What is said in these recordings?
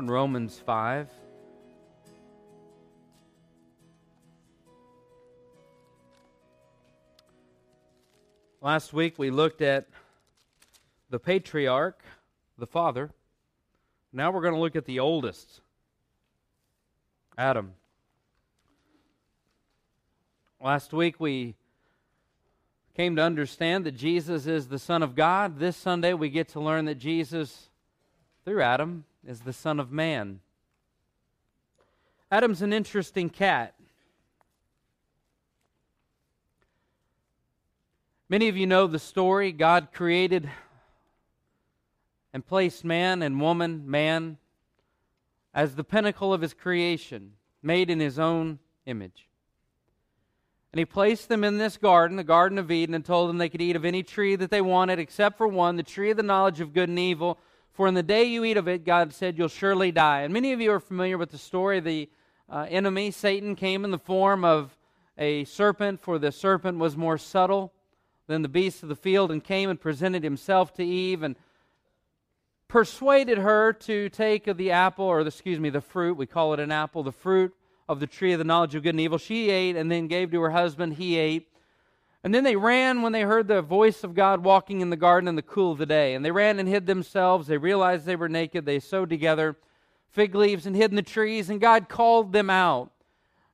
in Romans 5. Last week we looked at the patriarch, the father. Now we're going to look at the oldest, Adam. Last week we came to understand that Jesus is the Son of God. This Sunday we get to learn that Jesus, through Adam, is the Son of Man. Adam's an interesting cat. Many of you know the story. God created and placed man and woman, man, as the pinnacle of his creation, made in his own image. And he placed them in this garden, the Garden of Eden, and told them they could eat of any tree that they wanted except for one, the tree of the knowledge of good and evil. For in the day you eat of it, God said, you'll surely die. And many of you are familiar with the story. The uh, enemy, Satan, came in the form of a serpent, for the serpent was more subtle than the beasts of the field, and came and presented himself to Eve and persuaded her to take of the apple, or the, excuse me, the fruit. We call it an apple, the fruit of the tree of the knowledge of good and evil. She ate and then gave to her husband. He ate. And then they ran when they heard the voice of God walking in the garden in the cool of the day. And they ran and hid themselves. They realized they were naked. They sewed together fig leaves and hid in the trees, and God called them out.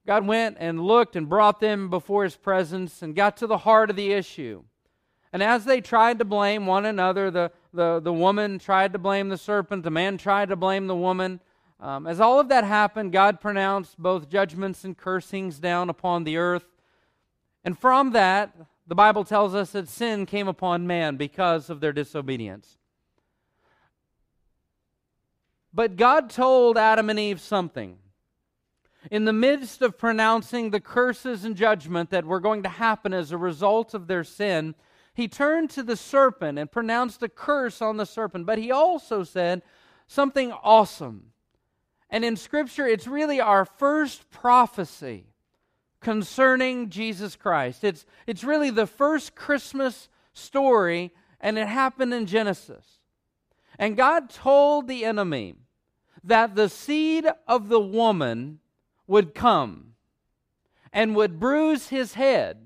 God went and looked and brought them before his presence and got to the heart of the issue. And as they tried to blame one another, the, the, the woman tried to blame the serpent, the man tried to blame the woman. Um, as all of that happened, God pronounced both judgments and cursings down upon the earth. And from that, the Bible tells us that sin came upon man because of their disobedience. But God told Adam and Eve something in the midst of pronouncing the curses and judgment that were going to happen as a result of their sin, he turned to the serpent and pronounced a curse on the serpent. But he also said something awesome. And in Scripture, it's really our first prophecy concerning Jesus Christ. It's, it's really the first Christmas story, and it happened in Genesis. And God told the enemy that the seed of the woman would come and would bruise his head.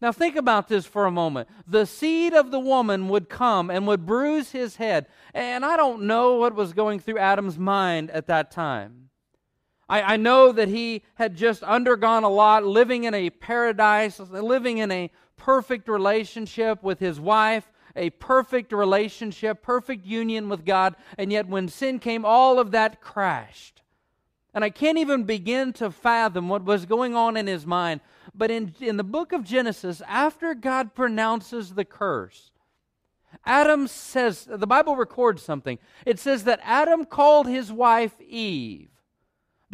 Now, think about this for a moment. The seed of the woman would come and would bruise his head. And I don't know what was going through Adam's mind at that time. I, I know that he had just undergone a lot, living in a paradise, living in a perfect relationship with his wife, a perfect relationship, perfect union with God. And yet, when sin came, all of that crashed. And I can't even begin to fathom what was going on in his mind. But in, in the book of Genesis, after God pronounces the curse, Adam says, the Bible records something. It says that Adam called his wife Eve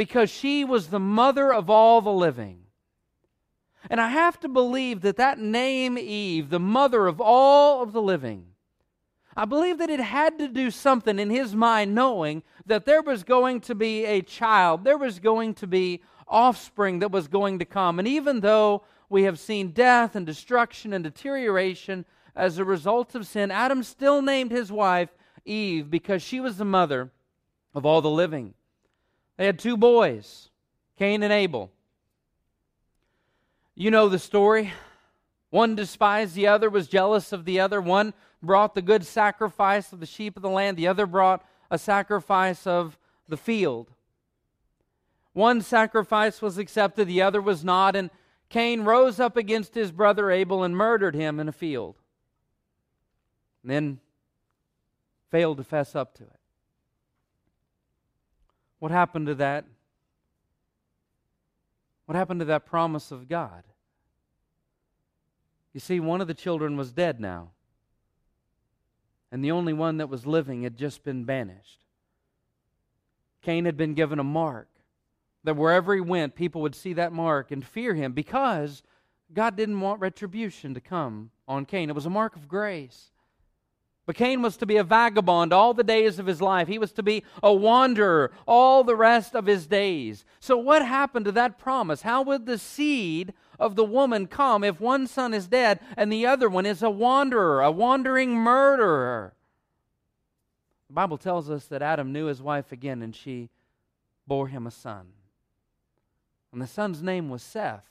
because she was the mother of all the living. And I have to believe that that name Eve, the mother of all of the living, I believe that it had to do something in his mind, knowing that there was going to be a child, there was going to be offspring that was going to come. And even though we have seen death and destruction and deterioration as a result of sin, Adam still named his wife Eve because she was the mother of all the living. They had two boys, Cain and Abel. You know the story. One despised the other, was jealous of the other. One brought the good sacrifice of the sheep of the land, the other brought a sacrifice of the field. One sacrifice was accepted, the other was not, and Cain rose up against his brother Abel and murdered him in a field. And then failed to fess up to it. What happened to that? What happened to that promise of God? You see, one of the children was dead now and the only one that was living had just been banished. Cain had been given a mark that wherever he went, people would see that mark and fear him because God didn't want retribution to come on Cain. It was a mark of grace. But Cain was to be a vagabond all the days of his life. He was to be a wanderer all the rest of his days. So, what happened to that promise? How would the seed of the woman come if one son is dead and the other one is a wanderer, a wandering murderer? The Bible tells us that Adam knew his wife again and she bore him a son. And the son's name was Seth.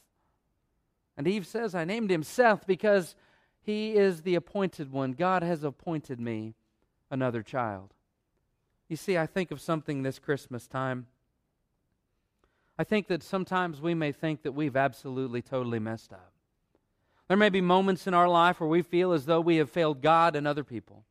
And Eve says, I named him Seth because he is the appointed one. God has appointed me another child. You see, I think of something this Christmas time. I think that sometimes we may think that we've absolutely, totally messed up. There may be moments in our life where we feel as though we have failed God and other people.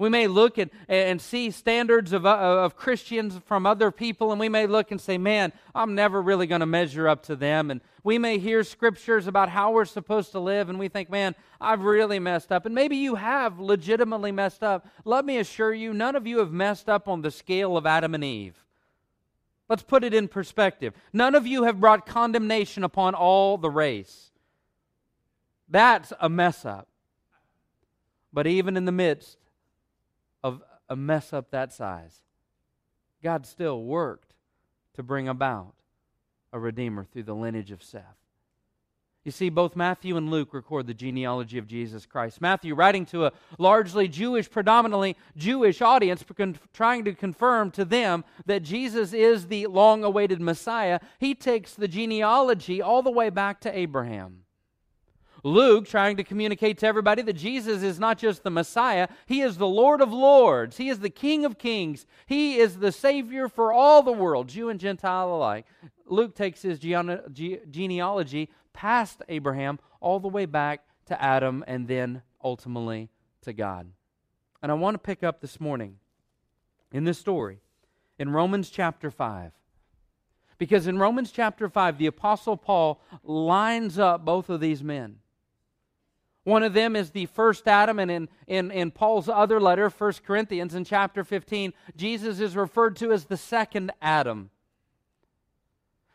We may look at, and see standards of, uh, of Christians from other people, and we may look and say, Man, I'm never really going to measure up to them. And we may hear scriptures about how we're supposed to live, and we think, Man, I've really messed up. And maybe you have legitimately messed up. Let me assure you, none of you have messed up on the scale of Adam and Eve. Let's put it in perspective. None of you have brought condemnation upon all the race. That's a mess up. But even in the midst a mess up that size, God still worked to bring about a Redeemer through the lineage of Seth. You see, both Matthew and Luke record the genealogy of Jesus Christ. Matthew, writing to a largely Jewish, predominantly Jewish audience, trying to confirm to them that Jesus is the long awaited Messiah, he takes the genealogy all the way back to Abraham. Luke trying to communicate to everybody that Jesus is not just the Messiah, he is the Lord of Lords, he is the King of Kings, he is the Savior for all the world, Jew and Gentile alike. Luke takes his genealogy past Abraham all the way back to Adam and then ultimately to God. And I want to pick up this morning in this story in Romans chapter 5. Because in Romans chapter 5, the Apostle Paul lines up both of these men. One of them is the first Adam, and in, in, in Paul's other letter, 1 Corinthians, in chapter 15, Jesus is referred to as the second Adam.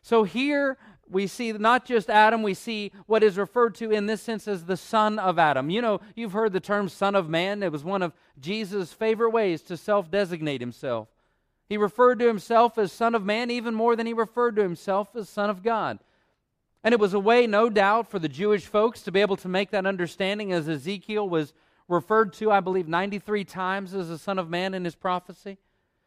So here we see not just Adam, we see what is referred to in this sense as the son of Adam. You know, you've heard the term son of man. It was one of Jesus' favorite ways to self designate himself. He referred to himself as son of man even more than he referred to himself as son of God. And it was a way, no doubt, for the Jewish folks to be able to make that understanding as Ezekiel was referred to, I believe, 93 times as the Son of Man in his prophecy.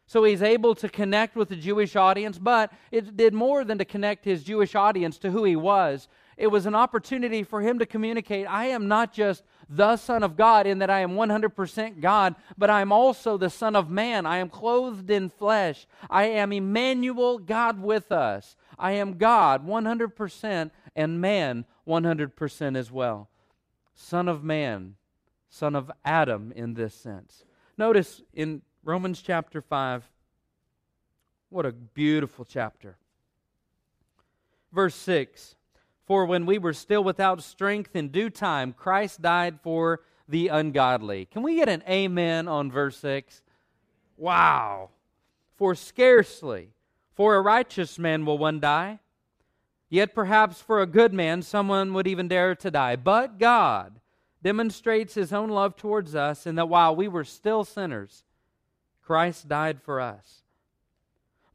So he's able to connect with the Jewish audience, but it did more than to connect his Jewish audience to who he was. It was an opportunity for him to communicate I am not just the Son of God in that I am 100% God, but I am also the Son of Man. I am clothed in flesh. I am Emmanuel, God with us. I am God 100% and man 100% as well. Son of man, son of Adam in this sense. Notice in Romans chapter 5, what a beautiful chapter. Verse 6 For when we were still without strength in due time, Christ died for the ungodly. Can we get an amen on verse 6? Wow. For scarcely for a righteous man will one die. Yet perhaps for a good man someone would even dare to die. But God demonstrates his own love towards us in that while we were still sinners, Christ died for us.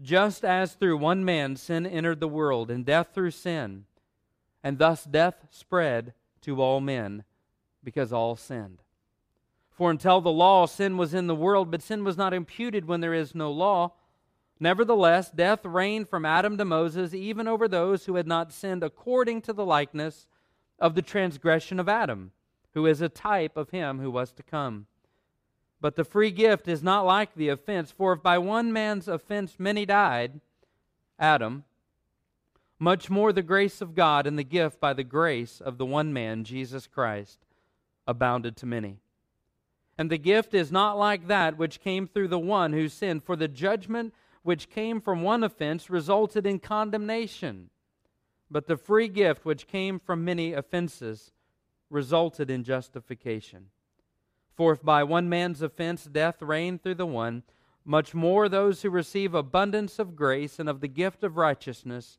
just as through one man sin entered the world, and death through sin, and thus death spread to all men, because all sinned. For until the law, sin was in the world, but sin was not imputed when there is no law. Nevertheless, death reigned from Adam to Moses, even over those who had not sinned according to the likeness of the transgression of Adam, who is a type of him who was to come. But the free gift is not like the offense, for if by one man's offense many died, Adam, much more the grace of God and the gift by the grace of the one man, Jesus Christ, abounded to many. And the gift is not like that which came through the one who sinned, for the judgment which came from one offense resulted in condemnation. But the free gift which came from many offenses resulted in justification. For if by one man's offense death reigned through the one, much more those who receive abundance of grace and of the gift of righteousness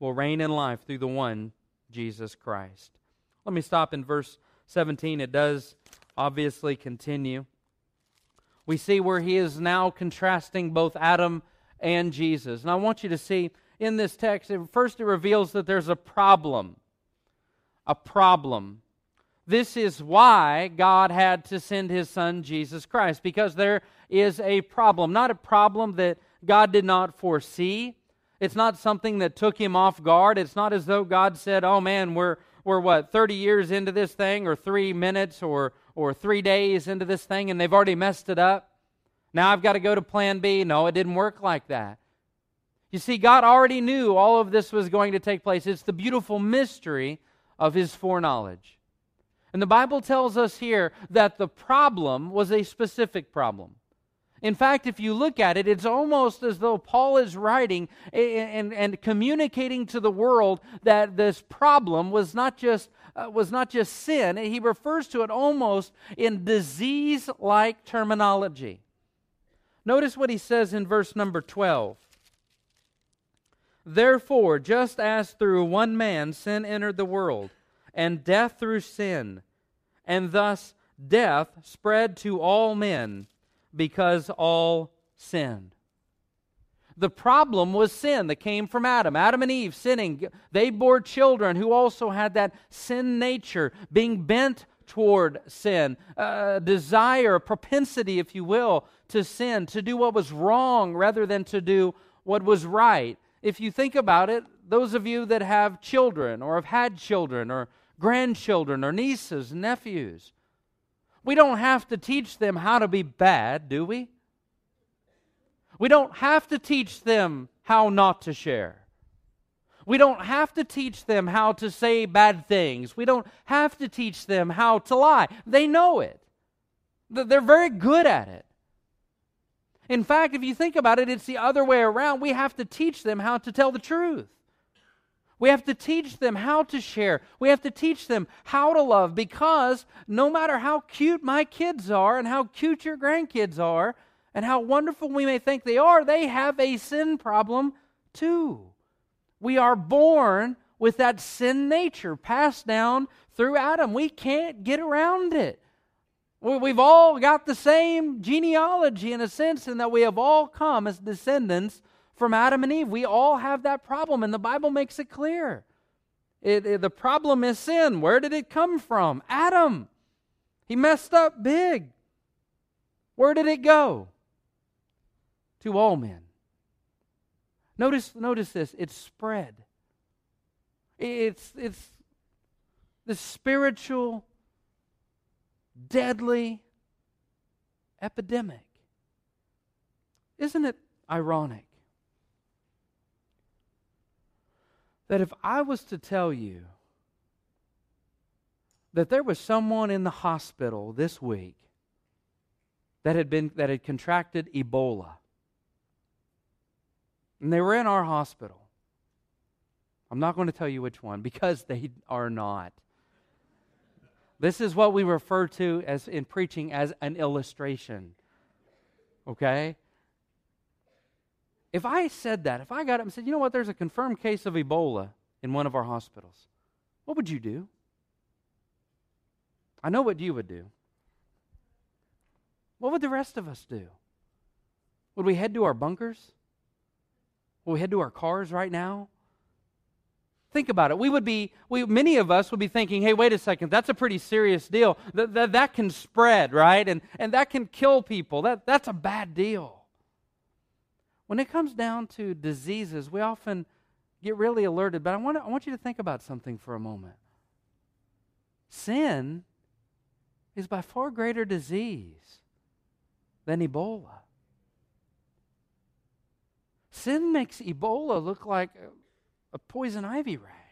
will reign in life through the one, Jesus Christ. Let me stop in verse 17. It does obviously continue. We see where he is now contrasting both Adam and Jesus. And I want you to see in this text, first it reveals that there's a problem. A problem. This is why God had to send his son Jesus Christ, because there is a problem. Not a problem that God did not foresee. It's not something that took him off guard. It's not as though God said, oh man, we're, we're what, 30 years into this thing, or three minutes, or, or three days into this thing, and they've already messed it up. Now I've got to go to plan B. No, it didn't work like that. You see, God already knew all of this was going to take place. It's the beautiful mystery of his foreknowledge. And the Bible tells us here that the problem was a specific problem. In fact, if you look at it, it's almost as though Paul is writing and, and communicating to the world that this problem was not just uh, was not just sin. He refers to it almost in disease-like terminology. Notice what he says in verse number 12. Therefore, just as through one man sin entered the world, and death through sin, and thus death spread to all men because all sinned. The problem was sin that came from Adam. Adam and Eve sinning. They bore children who also had that sin nature, being bent toward sin, a desire, a propensity, if you will, to sin, to do what was wrong rather than to do what was right. If you think about it, those of you that have children or have had children or grandchildren or nieces, nephews. We don't have to teach them how to be bad, do we? We don't have to teach them how not to share. We don't have to teach them how to say bad things. We don't have to teach them how to lie. They know it. They're very good at it. In fact, if you think about it, it's the other way around. We have to teach them how to tell the truth. We have to teach them how to share. We have to teach them how to love because no matter how cute my kids are and how cute your grandkids are and how wonderful we may think they are, they have a sin problem too. We are born with that sin nature passed down through Adam. We can't get around it. We've all got the same genealogy in a sense, in that we have all come as descendants from Adam and Eve. We all have that problem, and the Bible makes it clear. It, it, the problem is sin. Where did it come from? Adam. He messed up big. Where did it go? To all men. Notice, notice this. It's spread. It's, it's the spiritual, deadly epidemic. Isn't it ironic that if I was to tell you that there was someone in the hospital this week that had been that had contracted Ebola and they were in our hospital I'm not going to tell you which one because they are not. This is what we refer to as in preaching as an illustration okay if I said that, if I got up and said, you know what, there's a confirmed case of Ebola in one of our hospitals, what would you do? I know what you would do. What would the rest of us do? Would we head to our bunkers? Would we head to our cars right now? Think about it. We would be, we, many of us would be thinking, hey, wait a second, that's a pretty serious deal. That, that, that can spread, right? And, and that can kill people. That, that's a bad deal. When it comes down to diseases, we often get really alerted, but I want, to, I want you to think about something for a moment. Sin is by far greater disease than Ebola. Sin makes Ebola look like a, poison ivy rash.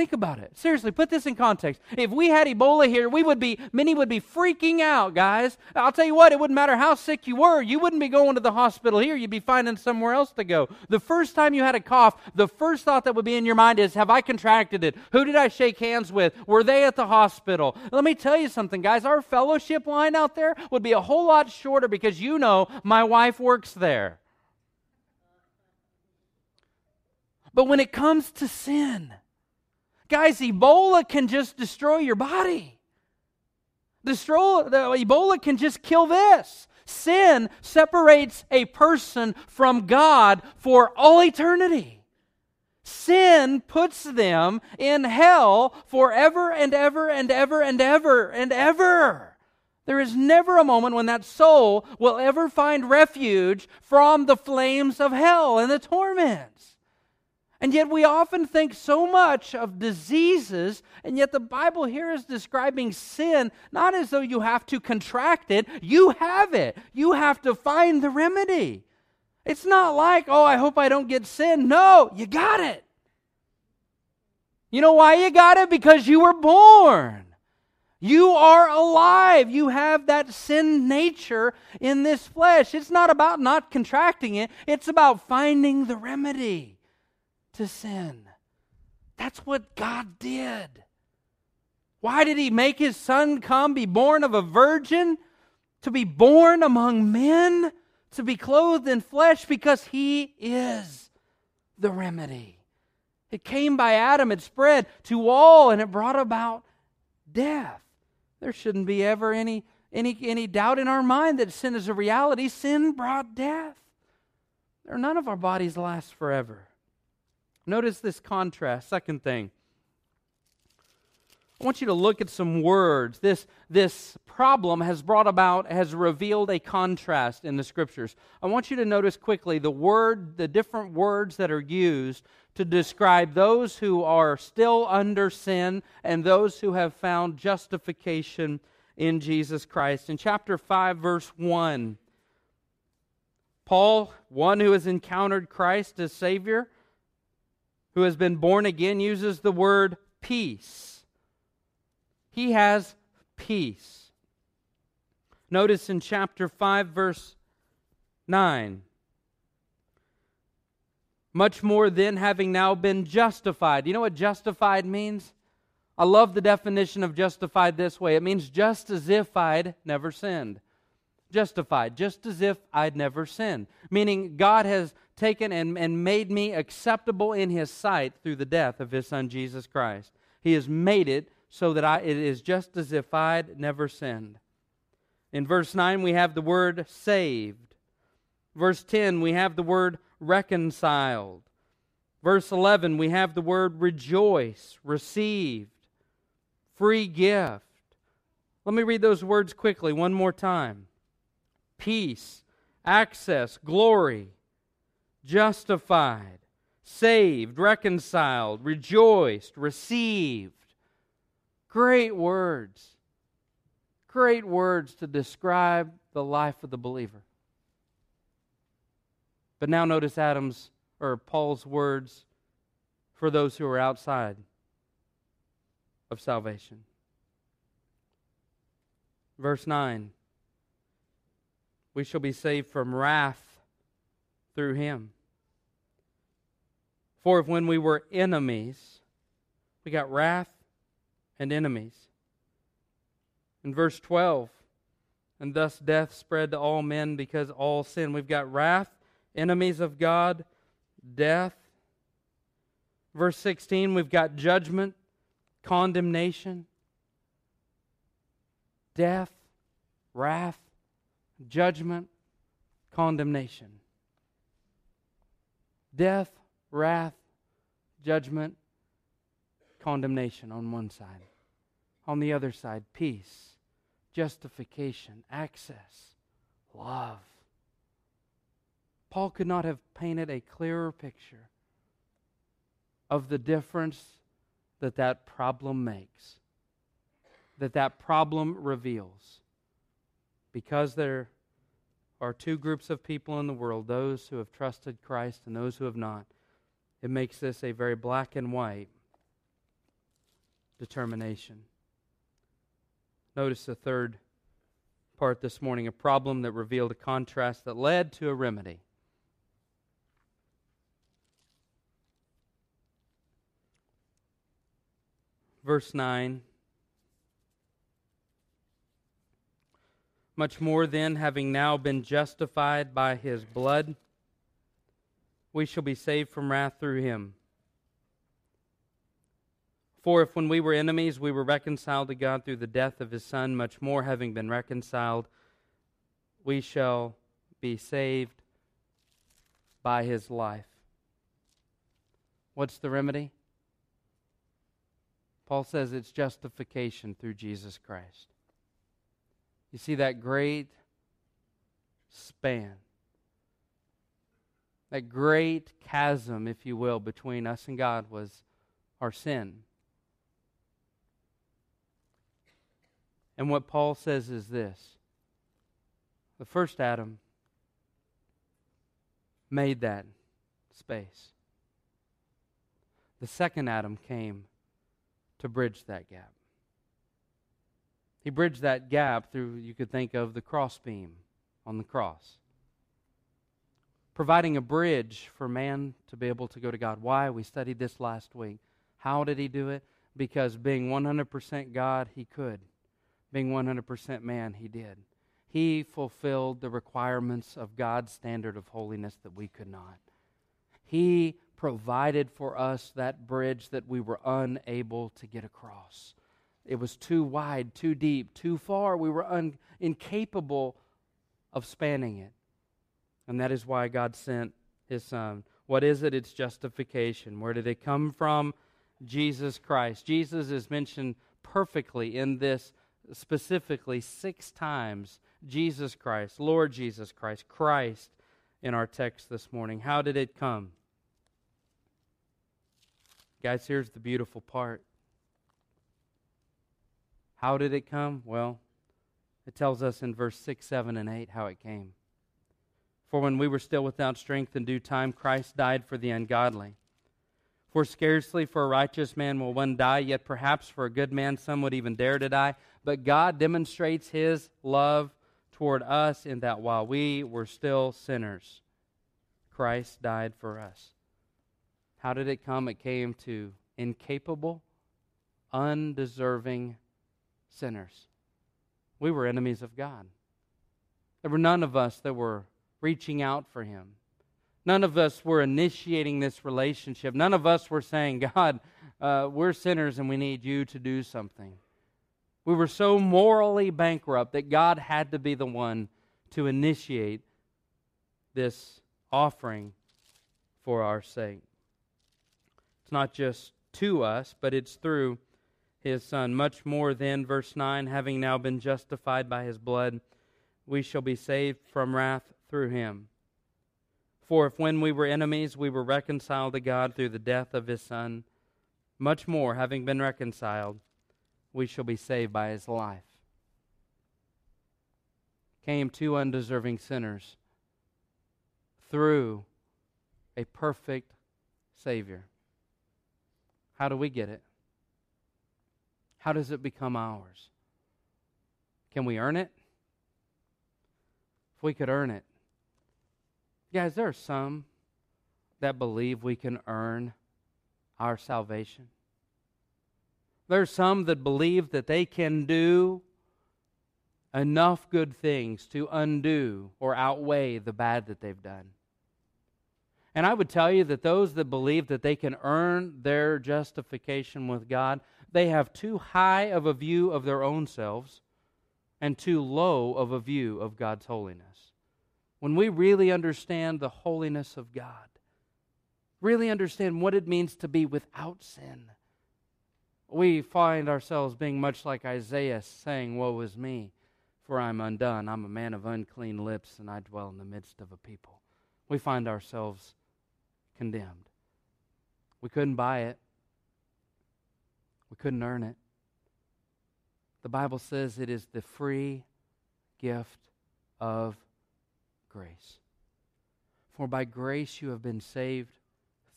Think about it. Seriously, put this in context. If we had Ebola here, we would be many would be freaking out, guys. I'll tell you what, it wouldn't matter how sick you were, you wouldn't be going to the hospital here, you'd be finding somewhere else to go. The first time you had a cough, the first thought that would be in your mind is, have I contracted it? Who did I shake hands with? Were they at the hospital? Let me tell you something, guys. Our fellowship line out there would be a whole lot shorter because you know my wife works there. But when it comes to sin, Guys, Ebola can just destroy your body. Destroy, the, Ebola can just kill this. Sin separates a person from God for all eternity. Sin puts them in hell forever and ever and ever and ever and ever. There is never a moment when that soul will ever find refuge from the flames of hell and the torments. And yet we often think so much of diseases, and yet the Bible here is describing sin not as though you have to contract it, you have it. You have to find the remedy. It's not like, oh, I hope I don't get sin. No, you got it. You know why you got it? Because you were born. You are alive. You have that sin nature in this flesh. It's not about not contracting it, it's about finding the remedy to sin. That's what God did. Why did He make His Son come, be born of a virgin, to be born among men, to be clothed in flesh? Because He is the remedy. It came by Adam, it spread to all, and it brought about death. There shouldn't be ever any, any, any doubt in our mind that sin is a reality. Sin brought death. None of our bodies last forever. Notice this contrast. Second thing. I want you to look at some words. This, this problem has brought about, has revealed a contrast in the scriptures. I want you to notice quickly the word, the different words that are used to describe those who are still under sin and those who have found justification in Jesus Christ. In chapter 5, verse 1, Paul, one who has encountered Christ as Savior, who has been born again uses the word peace. He has peace. Notice in chapter 5, verse 9. Much more than having now been justified. You know what justified means? I love the definition of justified this way. It means just as if I'd never sinned. Justified, just as if I'd never sinned. Meaning God has taken and, and made me acceptable in his sight through the death of his son Jesus Christ. He has made it so that I, it is just as if I'd never sinned. In verse 9, we have the word saved. Verse 10, we have the word reconciled. Verse 11, we have the word rejoice, received, free gift. Let me read those words quickly one more time peace, access, glory, justified, saved, reconciled, rejoiced, received. Great words. Great words to describe the life of the believer. But now notice Adam's or Paul's words for those who are outside of salvation. Verse 9 We shall be saved from wrath through him. For if when we were enemies, we got wrath and enemies. In verse 12, and thus death spread to all men because all sin. We've got wrath, enemies of God, death. Verse 16, we've got judgment, condemnation, death, wrath, judgment, condemnation death, wrath, judgment, condemnation on one side. On the other side, peace, justification, access, love. Paul could not have painted a clearer picture of the difference that that problem makes, that that problem reveals. Because there are two groups of people in the world those who have trusted Christ and those who have not. It makes this a very black and white determination. Notice the third part this morning a problem that revealed a contrast that led to a remedy. Verse 9 Much more then, having now been justified by his blood, we shall be saved from wrath through him. For if when we were enemies we were reconciled to God through the death of his Son, much more having been reconciled, we shall be saved by his life. What's the remedy? Paul says it's justification through Jesus Christ. You see that great span, that great chasm, if you will, between us and God was our sin. And what Paul says is this the first Adam made that space. The second Adam came to bridge that gap. He bridged that gap through, you could think of the crossbeam on the cross, providing a bridge for man to be able to go to God. Why? We studied this last week. How did he do it? Because being 100% God, he could. Being 100% man, he did. He fulfilled the requirements of God's standard of holiness that we could not. He provided for us that bridge that we were unable to get across. It was too wide, too deep, too far. We were un- incapable of spanning it. And that is why God sent his son. What is it? It's justification. Where did it come from? Jesus Christ. Jesus is mentioned perfectly in this specifically six times Jesus Christ, Lord Jesus Christ, Christ in our text this morning. How did it come? Guys, here's the beautiful part. How did it come? Well, it tells us in verse 6, 7, and 8 how it came. For when we were still without strength in due time, Christ died for the ungodly. For scarcely for a righteous man will one die, yet perhaps for a good man some would even dare to die. But God demonstrates his love toward us in that while we were still sinners, Christ died for us. How did it come? It came to incapable, undeserving sinners. We were enemies of God. There were none of us that were reaching out for Him. None of us were initiating this relationship. None of us were saying, God, uh, we're sinners and we need you to do something. We were so morally bankrupt that God had to be the one to initiate this offering for our sake. It's not just to us, but it's through his Son. Much more than, verse 9, having now been justified by his blood, we shall be saved from wrath through him. For if when we were enemies we were reconciled to God through the death of his Son, much more, having been reconciled, we shall be saved by his life. Came to undeserving sinners through a perfect Savior. How do we get it? How does it become ours? Can we earn it? If we could earn it. Guys, there are some that believe we can earn our salvation. There are some that believe that they can do enough good things to undo or outweigh the bad that they've done. And I would tell you that those that believe that they can earn their justification with God, they have too high of a view of their own selves and too low of a view of God's holiness. When we really understand the holiness of God, really understand what it means to be without sin, we find ourselves being much like Isaiah saying, Woe is me, for I'm undone. I'm a man of unclean lips, and I dwell in the midst of a people. We find ourselves condemned. We couldn't buy it, we couldn't earn it. The Bible says it is the free gift of grace. For by grace you have been saved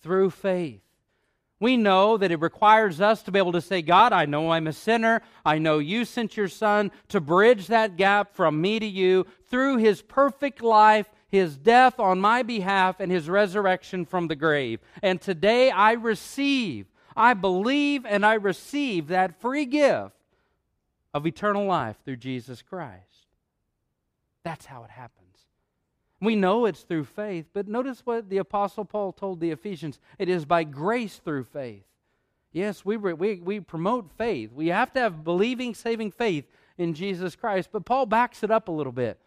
through faith We know that it requires us to be able to say, God, I know I'm a sinner. I know you sent your son to bridge that gap from me to you through his perfect life, his death on my behalf, and his resurrection from the grave. And today I receive, I believe, and I receive that free gift of eternal life through Jesus Christ. That's how it happens. We know it's through faith, but notice what the Apostle Paul told the Ephesians it is by grace through faith. Yes, we, we, we promote faith. We have to have believing, saving faith in Jesus Christ, but Paul backs it up a little bit.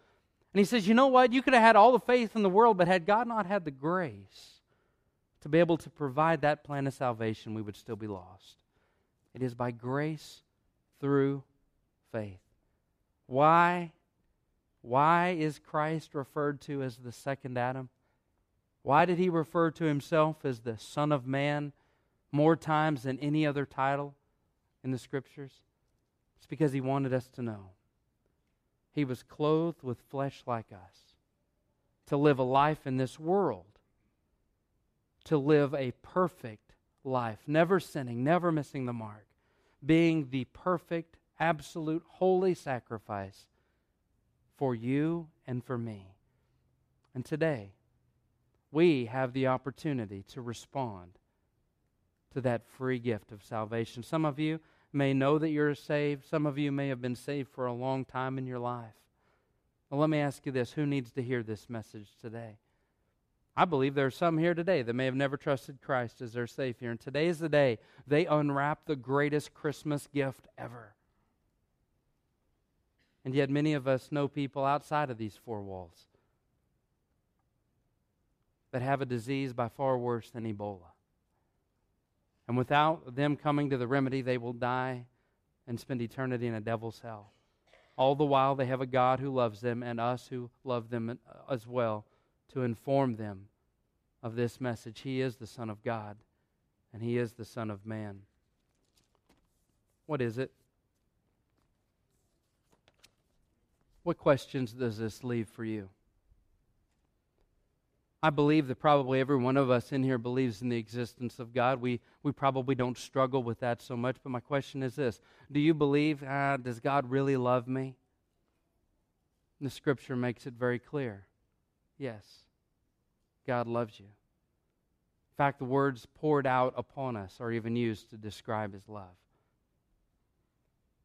And he says, You know what? You could have had all the faith in the world, but had God not had the grace to be able to provide that plan of salvation, we would still be lost. It is by grace through faith. Why why is Christ referred to as the second Adam? Why did he refer to himself as the Son of Man more times than any other title in the Scriptures? It's because he wanted us to know. He was clothed with flesh like us to live a life in this world, to live a perfect life, never sinning, never missing the mark, being the perfect, absolute, holy sacrifice for you and for me. And today, we have the opportunity to respond to that free gift of salvation. Some of you may know that you're saved, some of you may have been saved for a long time in your life. Well, let me ask you this who needs to hear this message today? I believe there are some here today that may have never trusted Christ as their Savior. And today is the day they unwrap the greatest Christmas gift ever. And yet, many of us know people outside of these four walls that have a disease by far worse than Ebola. And without them coming to the remedy, they will die and spend eternity in a devil's hell. All the while, they have a God who loves them and us who love them as well to inform them of this message. He is the Son of God, and He is the Son of Man. What is it? What questions does this leave for you? I believe that probably every one of us in here believes in the existence of God. We, we probably don't struggle with that so much, but my question is this Do you believe, ah, does God really love me? The scripture makes it very clear. Yes, God loves you. In fact, the words poured out upon us are even used to describe his love.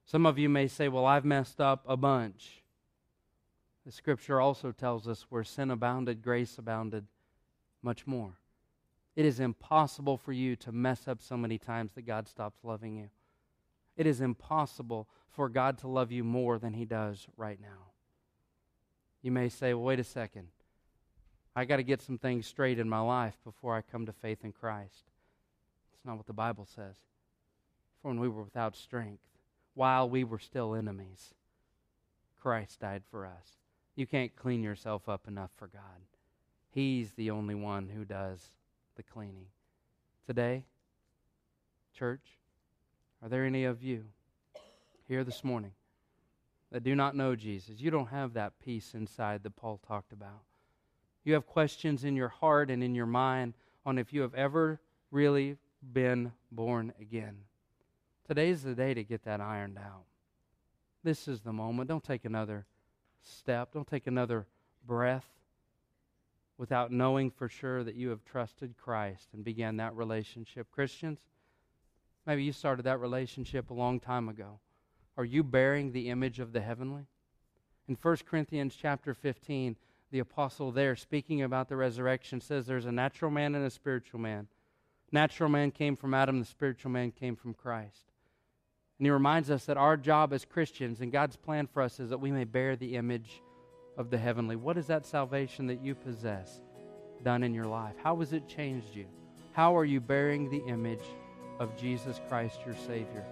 Some of you may say, Well, I've messed up a bunch. The scripture also tells us where sin abounded, grace abounded much more. It is impossible for you to mess up so many times that God stops loving you. It is impossible for God to love you more than He does right now. You may say, well, wait a second. I got to get some things straight in my life before I come to faith in Christ. It's not what the Bible says. For when we were without strength, while we were still enemies, Christ died for us. You can't clean yourself up enough for God. He's the only one who does the cleaning. Today, church, are there any of you here this morning that do not know Jesus? You don't have that peace inside that Paul talked about. You have questions in your heart and in your mind on if you have ever really been born again. Today's the day to get that ironed out. This is the moment. Don't take another step. Don't take another breath without knowing for sure that you have trusted Christ and began that relationship. Christians, maybe you started that relationship a long time ago. Are you bearing the image of the heavenly? In 1 Corinthians chapter 15, the apostle there, speaking about the resurrection, says there's a natural man and a spiritual man. Natural man came from Adam, the spiritual man came from Christ. And he reminds us that our job as Christians and God's plan for us is that we may bear the image of the heavenly. What is that salvation that you possess done in your life? How has it changed you? How are you bearing the image of Jesus Christ, your Savior?